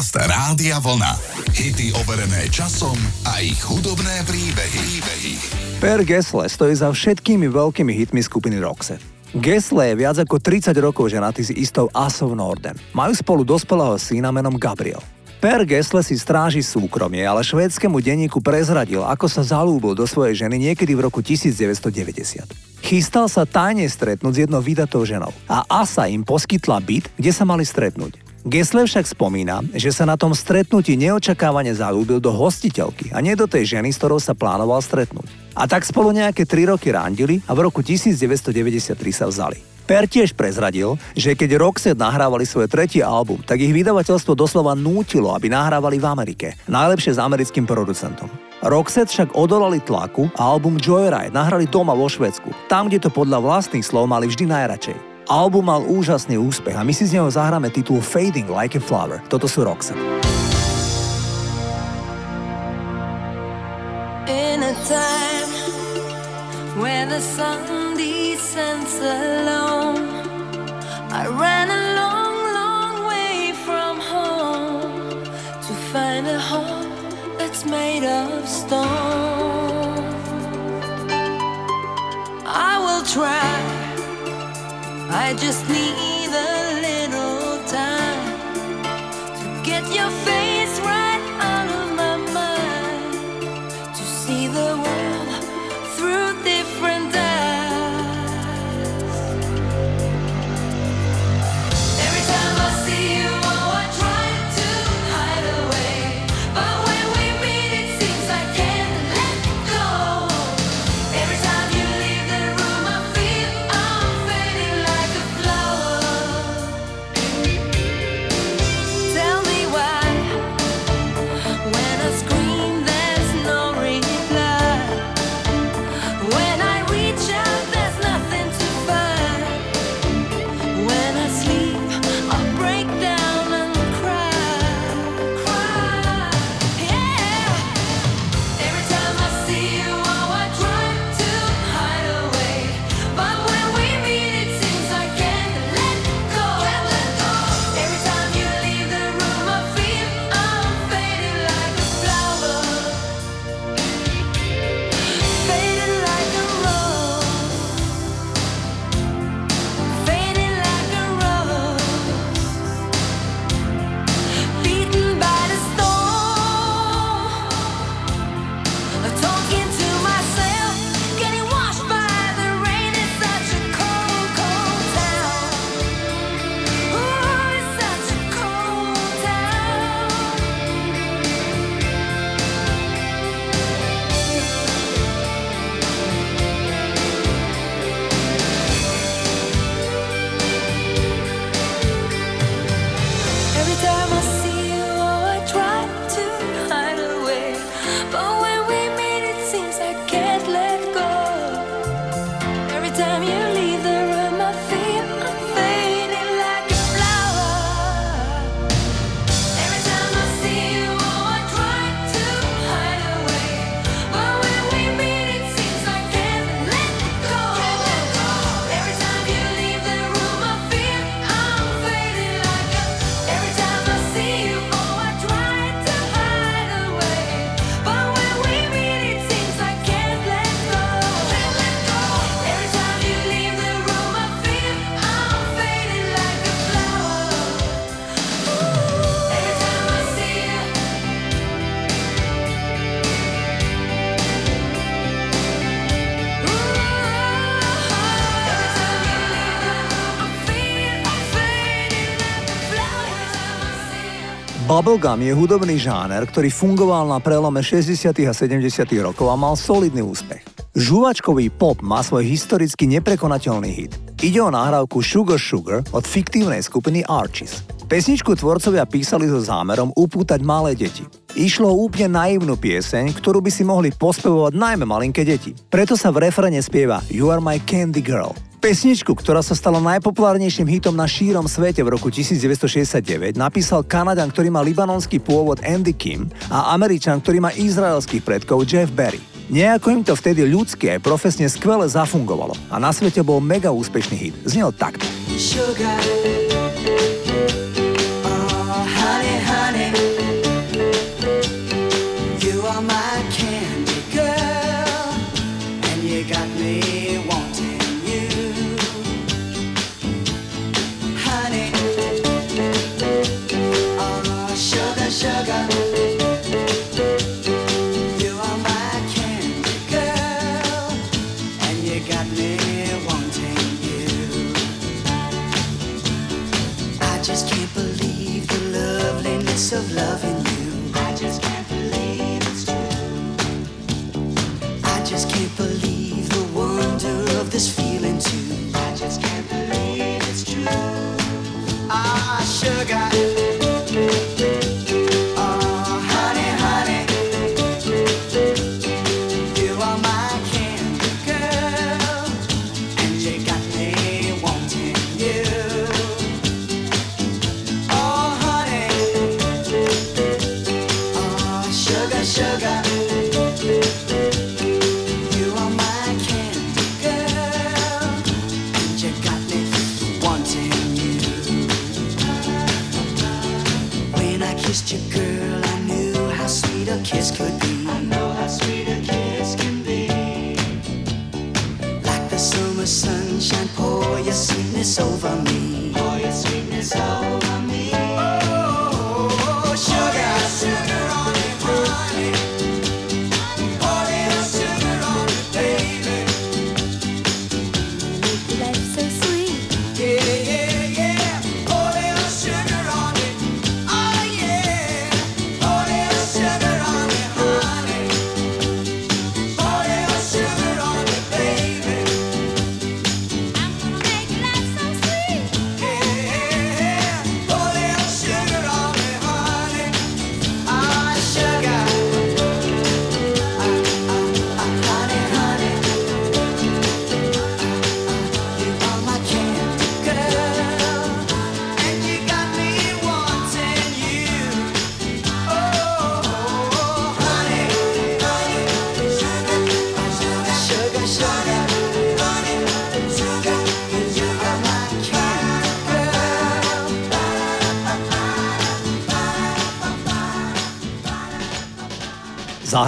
Podcast Rádia Vlna. Hity overené časom a ich hudobné príbehy. príbehy. Per Gessle stojí za všetkými veľkými hitmi skupiny Roxette. Gessle je viac ako 30 rokov ženatý s istou Asov Norden. Majú spolu dospelého syna menom Gabriel. Per Gessle si stráži súkromie, ale švédskému denníku prezradil, ako sa zalúbil do svojej ženy niekedy v roku 1990. Chystal sa tajne stretnúť s jednou vydatou ženou a Asa im poskytla byt, kde sa mali stretnúť. Gessler však spomína, že sa na tom stretnutí neočakávane zalúbil do hostiteľky a nie do tej ženy, s ktorou sa plánoval stretnúť. A tak spolu nejaké 3 roky randili a v roku 1993 sa vzali. Per tiež prezradil, že keď Roxette nahrávali svoj tretí album, tak ich vydavateľstvo doslova nútilo, aby nahrávali v Amerike, najlepšie s americkým producentom. Roxette však odolali tlaku a album Joyride nahrali doma vo Švedsku, tam, kde to podľa vlastných slov mali vždy najradšej. Album mal úžasný úspech a my si z neho zahráme titul Fading Like a Flower. Toto sú Roxette. In a time where the sun descends alone I ran a long, long way from home To find a home that's made of stone I will try I just need a Bubblegum je hudobný žáner, ktorý fungoval na prelome 60. a 70. rokov a mal solidný úspech. Žuvačkový pop má svoj historicky neprekonateľný hit. Ide o nahrávku Sugar Sugar od fiktívnej skupiny Archies. Pesničku tvorcovia písali so zámerom upútať malé deti. Išlo o úplne naivnú pieseň, ktorú by si mohli pospevovať najmä malinké deti. Preto sa v refrene spieva You are my candy girl. Pesničku, ktorá sa stala najpopulárnejším hitom na šírom svete v roku 1969, napísal Kanaďan, ktorý má libanonský pôvod Andy Kim a Američan, ktorý má izraelských predkov Jeff Berry. Nejako im to vtedy ľudsky aj profesne skvele zafungovalo a na svete bol mega úspešný hit. Znel takto. Sugar. this feeling too.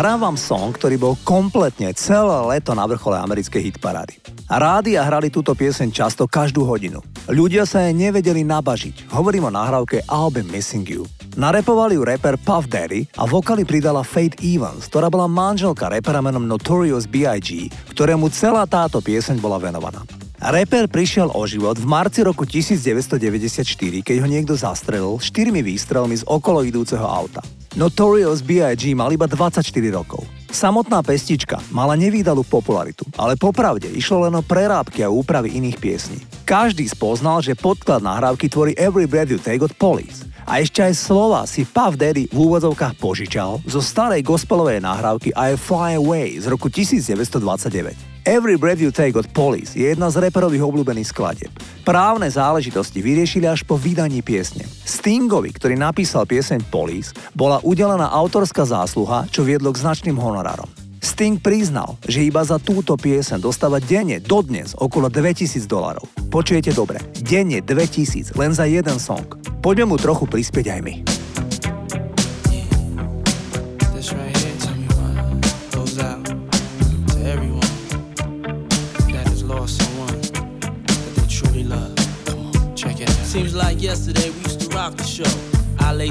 Zahrám vám song, ktorý bol kompletne celé leto na vrchole americkej hitparády. Rádia hrali túto pieseň často každú hodinu. Ľudia sa jej nevedeli nabažiť. Hovorím o nahrávke I'll Missing You. Narepovali ju rapper Puff Daddy a vokali pridala Faith Evans, ktorá bola manželka repera menom Notorious B.I.G., ktorému celá táto pieseň bola venovaná. Rapper prišiel o život v marci roku 1994, keď ho niekto zastrelil štyrmi výstrelmi z okolo idúceho auta. Notorious B.I.G. mal iba 24 rokov. Samotná pestička mala nevýdalú popularitu, ale popravde išlo len o prerábky a úpravy iných piesní. Každý spoznal, že podklad nahrávky tvorí Every Breath You Take od Police. A ešte aj slova si Puff Daddy v úvodzovkách požičal zo starej gospelovej nahrávky I Fly Away z roku 1929. Every Breath You Take od Police je jedna z reperových obľúbených skladieb. Právne záležitosti vyriešili až po vydaní piesne. Stingovi, ktorý napísal pieseň Police, bola udelená autorská zásluha, čo viedlo k značným honorárom. Sting priznal, že iba za túto piesen dostáva denne, dodnes, okolo 2000 dolarov. Počujete dobre, denne 2000, len za jeden song. Poďme mu trochu prispieť aj my.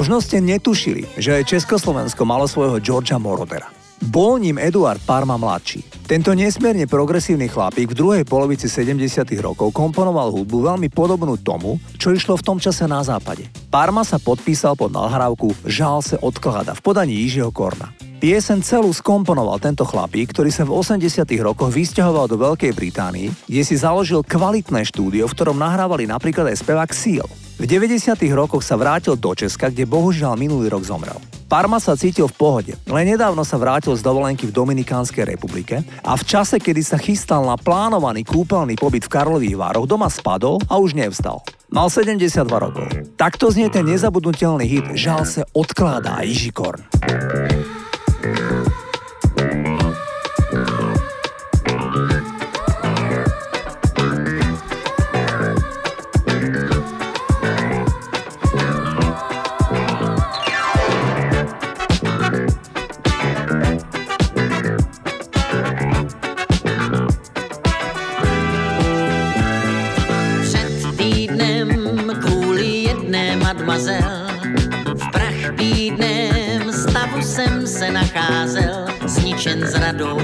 Možno ste netušili, že aj Československo malo svojho Georgia Morodera. Bol ním Eduard Parma mladší. Tento nesmierne progresívny chlapík v druhej polovici 70. rokov komponoval hudbu veľmi podobnú tomu, čo išlo v tom čase na západe. Parma sa podpísal pod nahrávku Žál se odklada v podaní Jižieho Korna. Piesen celú skomponoval tento chlapík, ktorý sa v 80 rokoch vysťahoval do Veľkej Británii, kde si založil kvalitné štúdio, v ktorom nahrávali napríklad aj spevák Seal. V 90. rokoch sa vrátil do Česka, kde bohužiaľ minulý rok zomrel. Parma sa cítil v pohode, len nedávno sa vrátil z dovolenky v Dominikánskej republike a v čase, kedy sa chystal na plánovaný kúpeľný pobyt v Karlových Vároch, doma spadol a už nevstal. Mal 72 rokov. Takto znie ten nezabudnutelný hit Žal se odkládá Ižikorn. actions that I don't.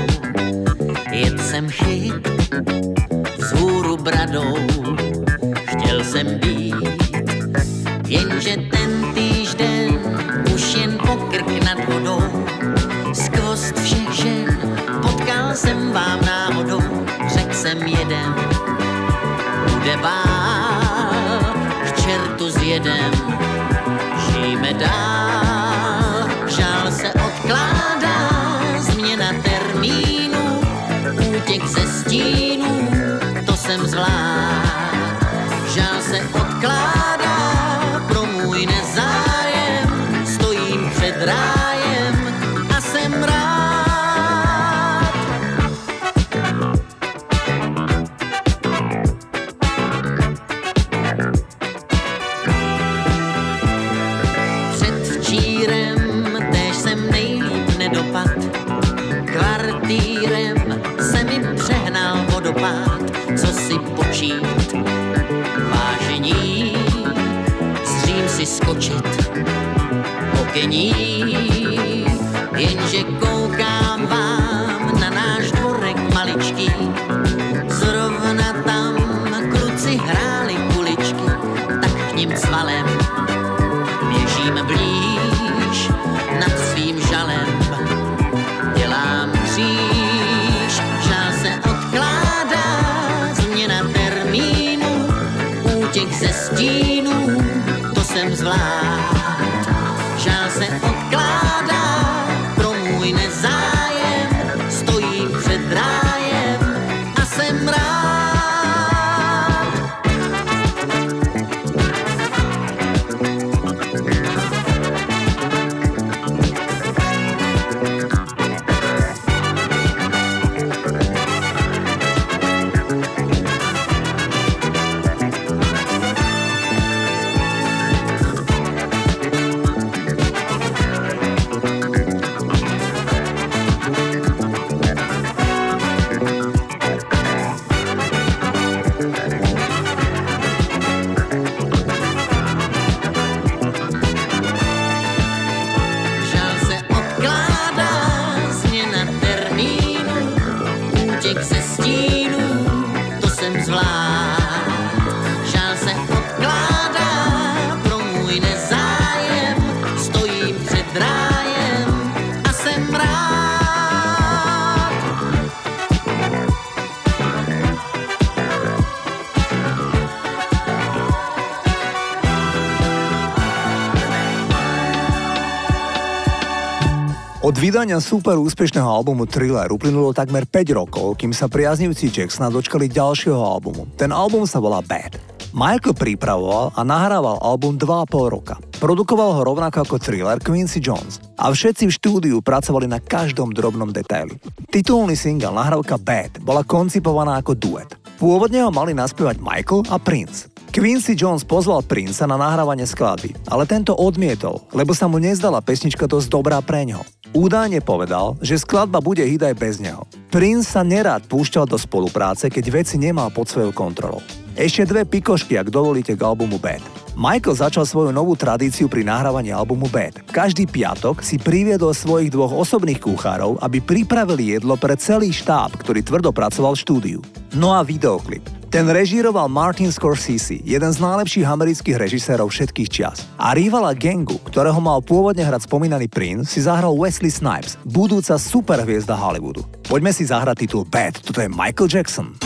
Vydania super úspešného albumu Thriller uplynulo takmer 5 rokov, kým sa priaznivci Jacksona dočkali ďalšieho albumu. Ten album sa volá Bad. Michael pripravoval a nahrával album 2,5 roka. Produkoval ho rovnako ako Thriller Quincy Jones. A všetci v štúdiu pracovali na každom drobnom detaili. Titulný single nahrávka Bad bola koncipovaná ako duet. Pôvodne ho mali naspievať Michael a Prince. Quincy Jones pozval Princa na nahrávanie skladby, ale tento odmietol, lebo sa mu nezdala pesnička dosť dobrá pre ňo. Údajne povedal, že skladba bude hit aj bez neho. Prince sa nerád púšťal do spolupráce, keď veci nemal pod svojou kontrolou. Ešte dve pikošky, ak dovolíte k albumu Bad. Michael začal svoju novú tradíciu pri nahrávaní albumu Bad. Každý piatok si priviedol svojich dvoch osobných kuchárov, aby pripravili jedlo pre celý štáb, ktorý tvrdo pracoval v štúdiu. No a videoklip. Ten režíroval Martin Scorsese, jeden z najlepších amerických režisérov všetkých čias. A rivala gangu, ktorého mal pôvodne hrať spomínaný Prince, si zahral Wesley Snipes, budúca superhviezda Hollywoodu. Poďme si zahrať titul Bad, toto je Michael Jackson.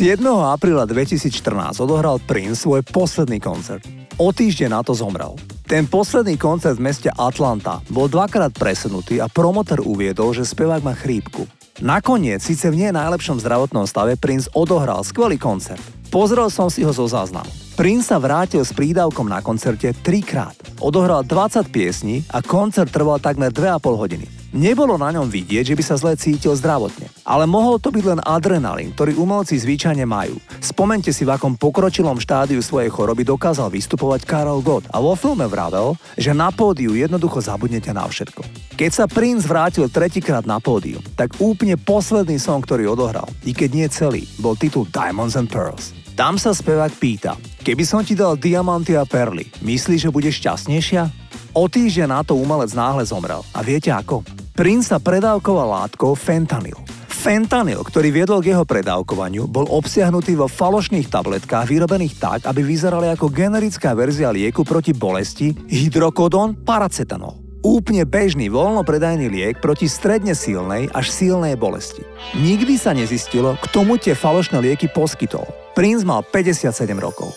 7. apríla 2014 odohral Prince svoj posledný koncert. O týždeň na to zomrel. Ten posledný koncert v meste Atlanta bol dvakrát presunutý a promotor uviedol, že spevák má chrípku. Nakoniec, síce v nie najlepšom zdravotnom stave, Prince odohral skvelý koncert. Pozrel som si ho zo záznamu. Prince sa vrátil s prídavkom na koncerte trikrát. Odohral 20 piesní a koncert trval takmer 2,5 hodiny. Nebolo na ňom vidieť, že by sa zle cítil zdravotne, ale mohol to byť len adrenalín, ktorý umelci zvyčajne majú. Spomente si, v akom pokročilom štádiu svojej choroby dokázal vystupovať Karol Gott a vo filme vravel, že na pódiu jednoducho zabudnete na všetko. Keď sa Prince vrátil tretíkrát na pódiu, tak úplne posledný song, ktorý odohral, i keď nie celý, bol titul Diamonds and Pearls. Tam sa spevák pýta, keby som ti dal diamanty a perly, myslíš, že budeš šťastnejšia? O týždeň na to umelec náhle zomrel. A viete ako? Prince sa predávkoval látkou fentanyl. Fentanyl, ktorý viedol k jeho predávkovaniu, bol obsiahnutý vo falošných tabletkách vyrobených tak, aby vyzerali ako generická verzia lieku proti bolesti hydrokodon paracetanol. Úplne bežný voľnopredajný liek proti stredne silnej až silnej bolesti. Nikdy sa nezistilo, k tomu tie falošné lieky poskytol. Prince mal 57 rokov.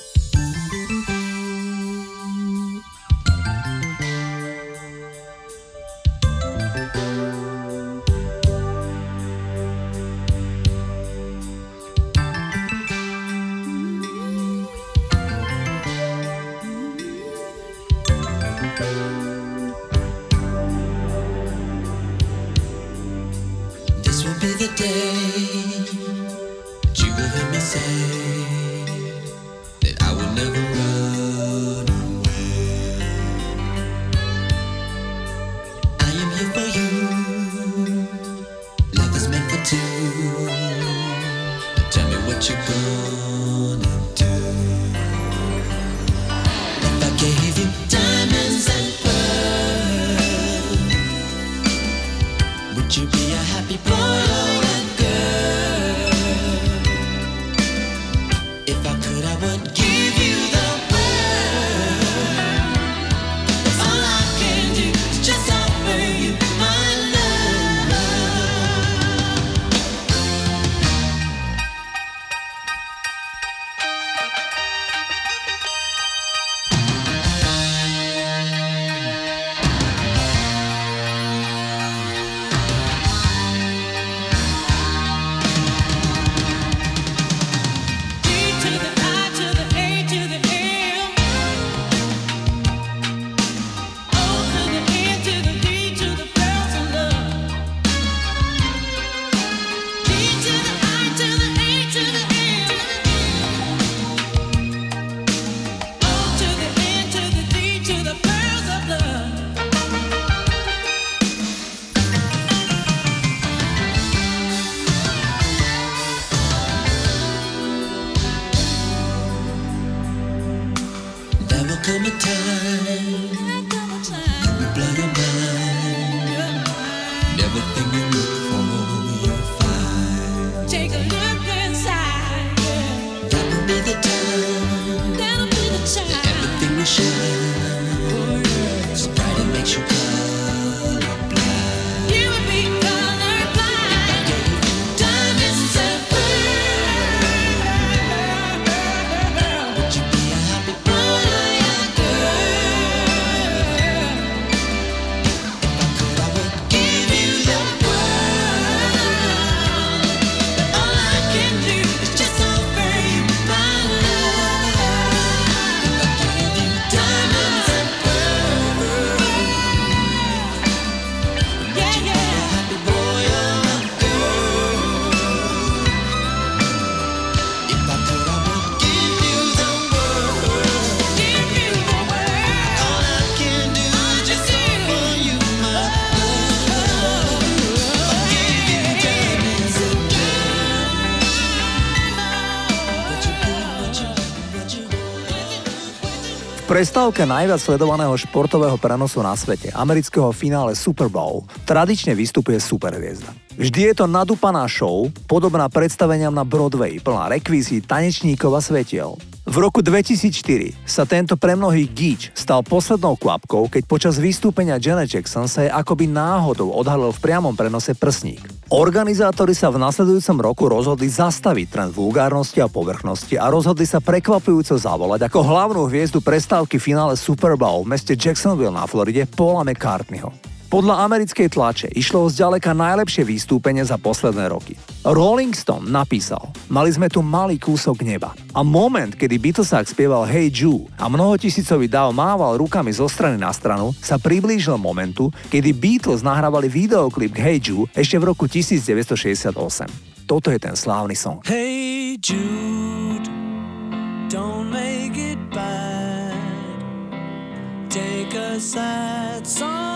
Prestávke najviac sledovaného športového prenosu na svete, amerického finále Super Bowl, tradične vystupuje superhviezda. Vždy je to nadúpaná show, podobná predstaveniam na Broadway, plná rekvízy, tanečníkov a svetiel. V roku 2004 sa tento pre mnohých gíč stal poslednou kvapkou, keď počas vystúpenia Janet Jackson sa jej akoby náhodou odhalil v priamom prenose prsník. Organizátori sa v nasledujúcom roku rozhodli zastaviť trend vulgárnosti a povrchnosti a rozhodli sa prekvapujúco zavolať ako hlavnú hviezdu prestávky finále Super Bowl v meste Jacksonville na Floride Paula McCartneyho. Podľa americkej tlače išlo o zďaleka najlepšie vystúpenie za posledné roky. Rolling Stone napísal, mali sme tu malý kúsok neba. A moment, kedy Beatlesák spieval Hey Jude a mnohotisícový dáv mával rukami zo strany na stranu, sa priblížil momentu, kedy Beatles nahrávali videoklip k Hey Jude ešte v roku 1968. Toto je ten slávny song. Hey Jude, don't make it bad. Take a sad song.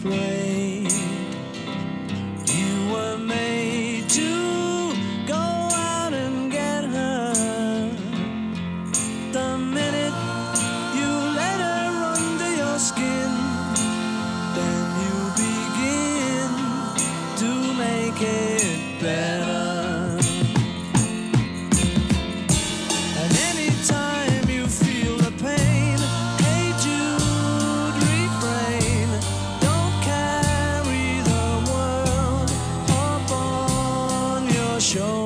flame. show.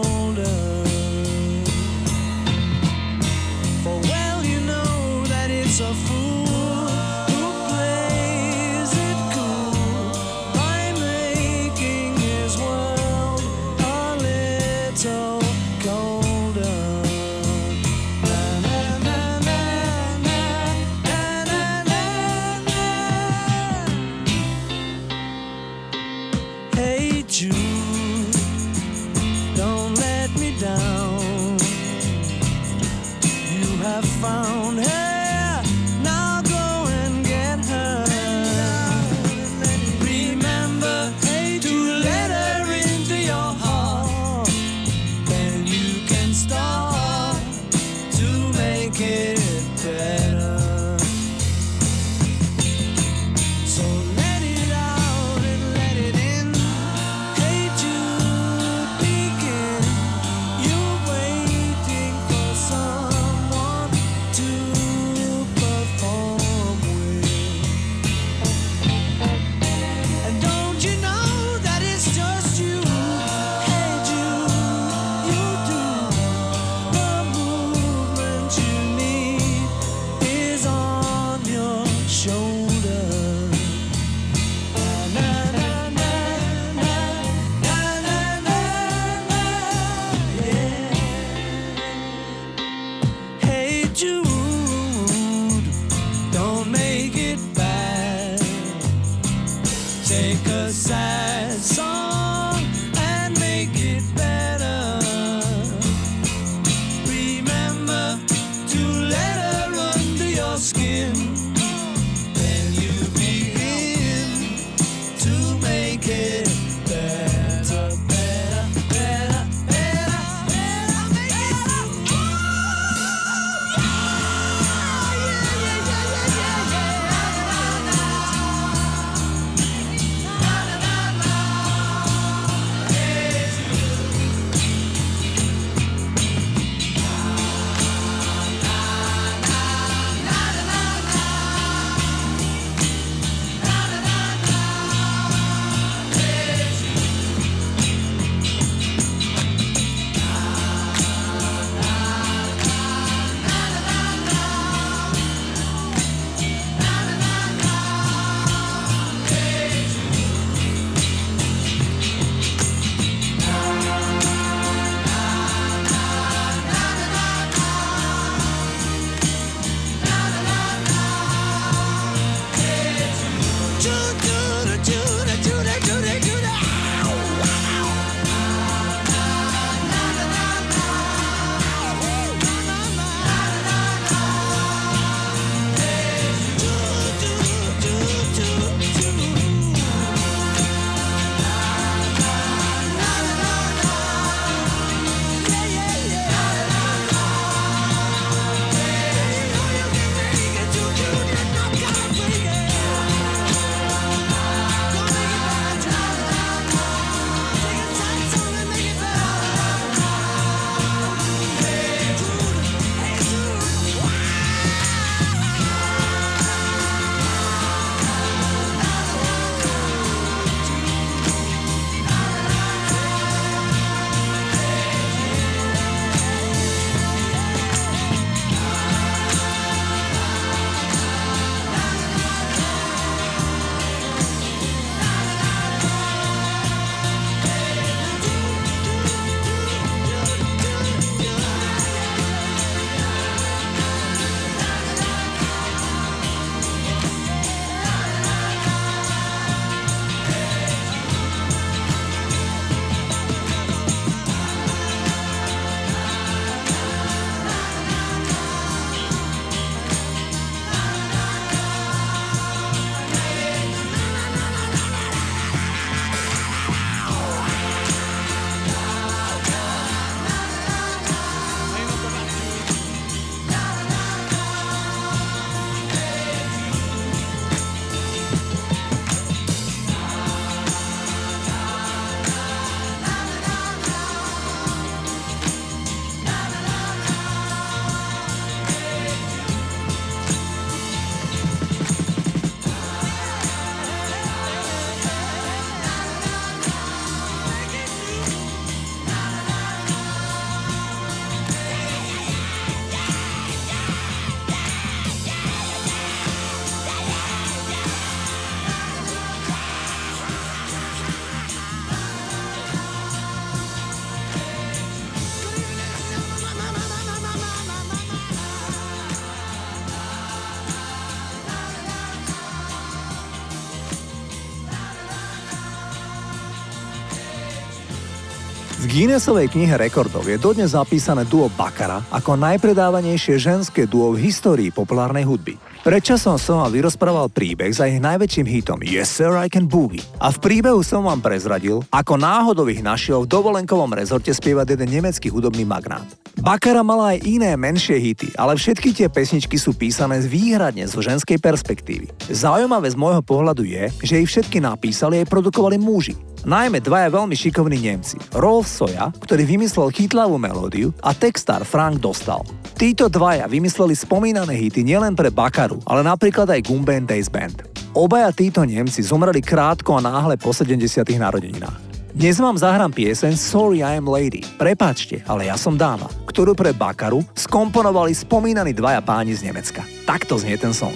Guinnessovej knihe rekordov je dodnes zapísané duo Bakara ako najpredávanejšie ženské duo v histórii populárnej hudby. Predčasom som vám vyrozprával príbeh za ich najväčším hitom Yes Sir I Can Boogie. A v príbehu som vám prezradil, ako náhodou ich našiel v dovolenkovom rezorte spievať jeden nemecký hudobný magnát. Bakara mala aj iné menšie hity, ale všetky tie pesničky sú písané výhradne zo ženskej perspektívy. Zaujímavé z môjho pohľadu je, že ich všetky napísali aj produkovali muži. Najmä dvaja veľmi šikovní Nemci. Rolf Soja, ktorý vymyslel chytlavú melódiu a textár Frank Dostal. Títo dvaja vymysleli spomínané hity nielen pre Bakaru, ale napríklad aj Gumben Days Band. Obaja títo Nemci zomreli krátko a náhle po 70. narodeninách. Dnes vám zahrám pieseň Sorry I am Lady. Prepáčte, ale ja som dáma, ktorú pre Bakaru skomponovali spomínaní dvaja páni z Nemecka. Takto znie ten song.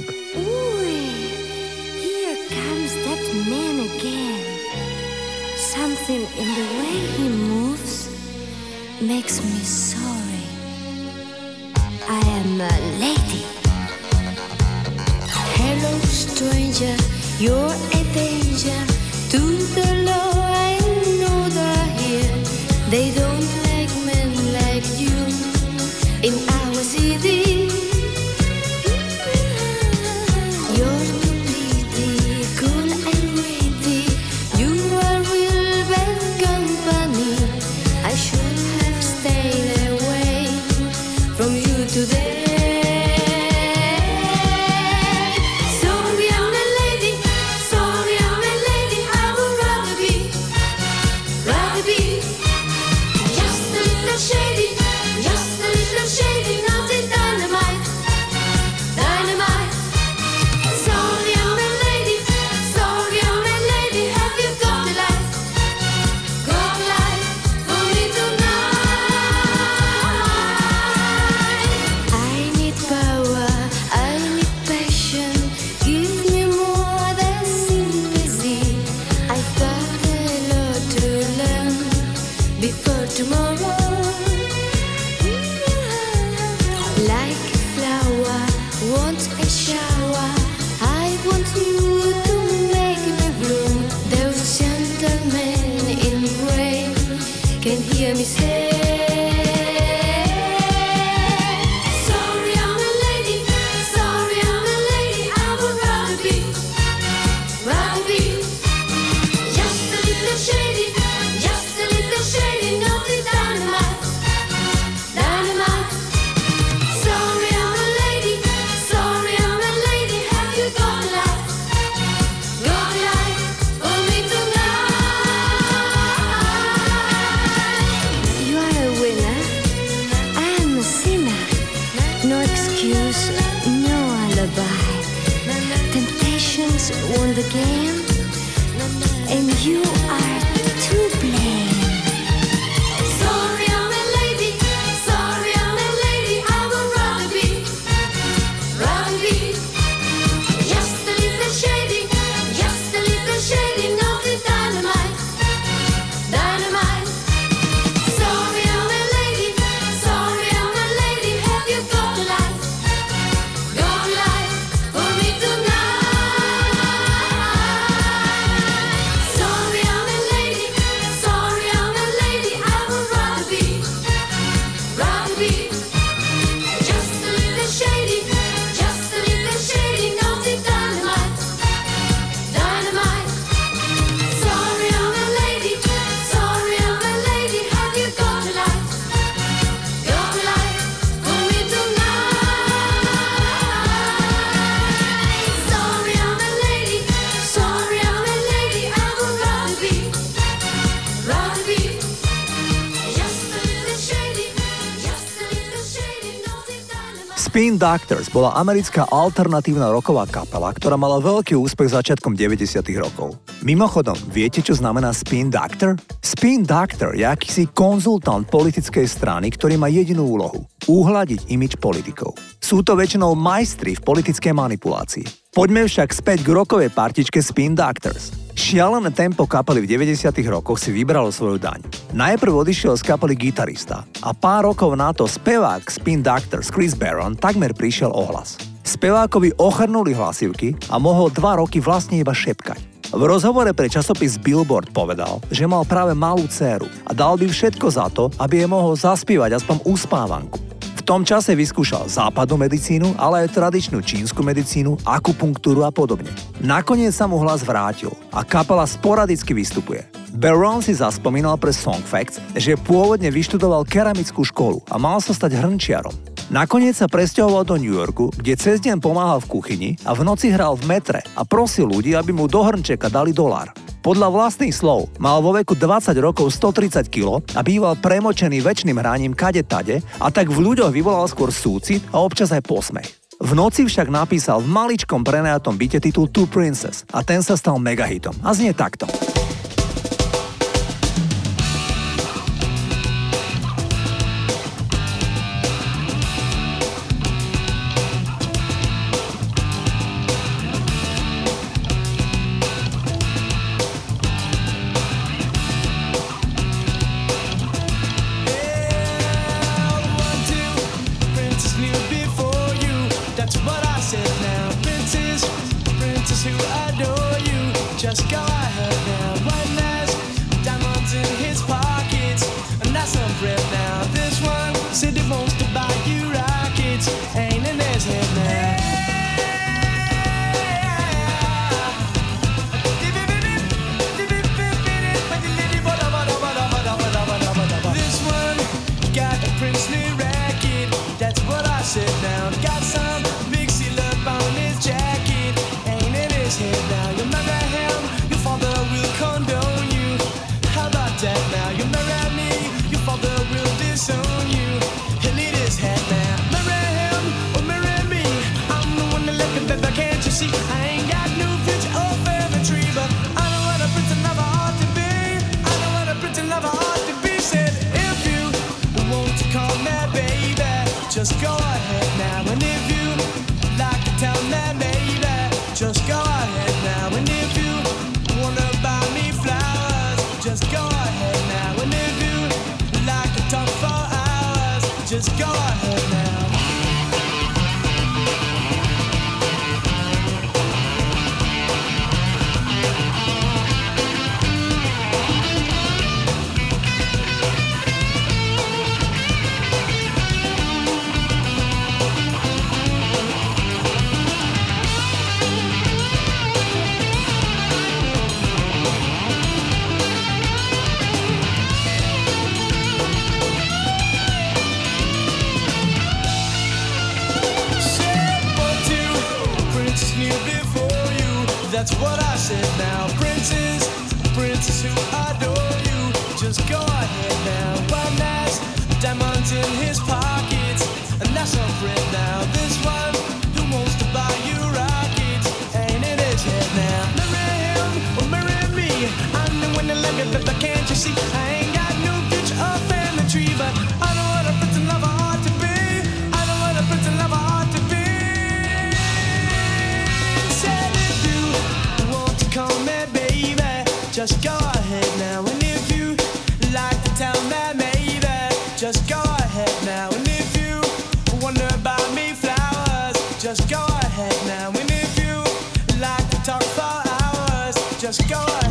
Makes me sorry. I am a lady. Hello, stranger, you're a danger to the law. I know they're here. They don't Doctors bola americká alternatívna roková kapela, ktorá mala veľký úspech začiatkom 90. rokov. Mimochodom, viete, čo znamená Spin Doctor? Spin Doctor je akýsi konzultant politickej strany, ktorý má jedinú úlohu – uhladiť imič politikov. Sú to väčšinou majstri v politickej manipulácii. Poďme však späť k rokovej partičke Spin Doctors. Šialené tempo kapely v 90. rokoch si vybralo svoju daň. Najprv odišiel z kapely gitarista a pár rokov na to spevák Spin Doctors Chris Barron takmer prišiel ohlas. hlas. Spevákovi ochrnuli hlasivky a mohol dva roky vlastne iba šepkať. V rozhovore pre časopis Billboard povedal, že mal práve malú dceru a dal by všetko za to, aby je mohol zaspívať aspoň uspávanku tom čase vyskúšal západnú medicínu, ale aj tradičnú čínsku medicínu, akupunktúru a podobne. Nakoniec sa mu hlas vrátil a kapela sporadicky vystupuje. Baron si zaspomínal pre Song Facts, že pôvodne vyštudoval keramickú školu a mal sa stať hrnčiarom. Nakoniec sa presťahoval do New Yorku, kde cez deň pomáhal v kuchyni a v noci hral v metre a prosil ľudí, aby mu do hrnčeka dali dolár. Podľa vlastných slov mal vo veku 20 rokov 130 kg a býval premočený väčšným hraním kade tade a tak v ľuďoch vyvolal skôr súcit a občas aj posmech. V noci však napísal v maličkom prenajatom byte titul Two Princess a ten sa stal megahitom a znie takto. just go ahead now. And if you like to talk for hours, just go ahead.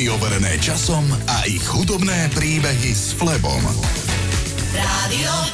Hity overené časom a ich hudobné príbehy s Flebom. Rádio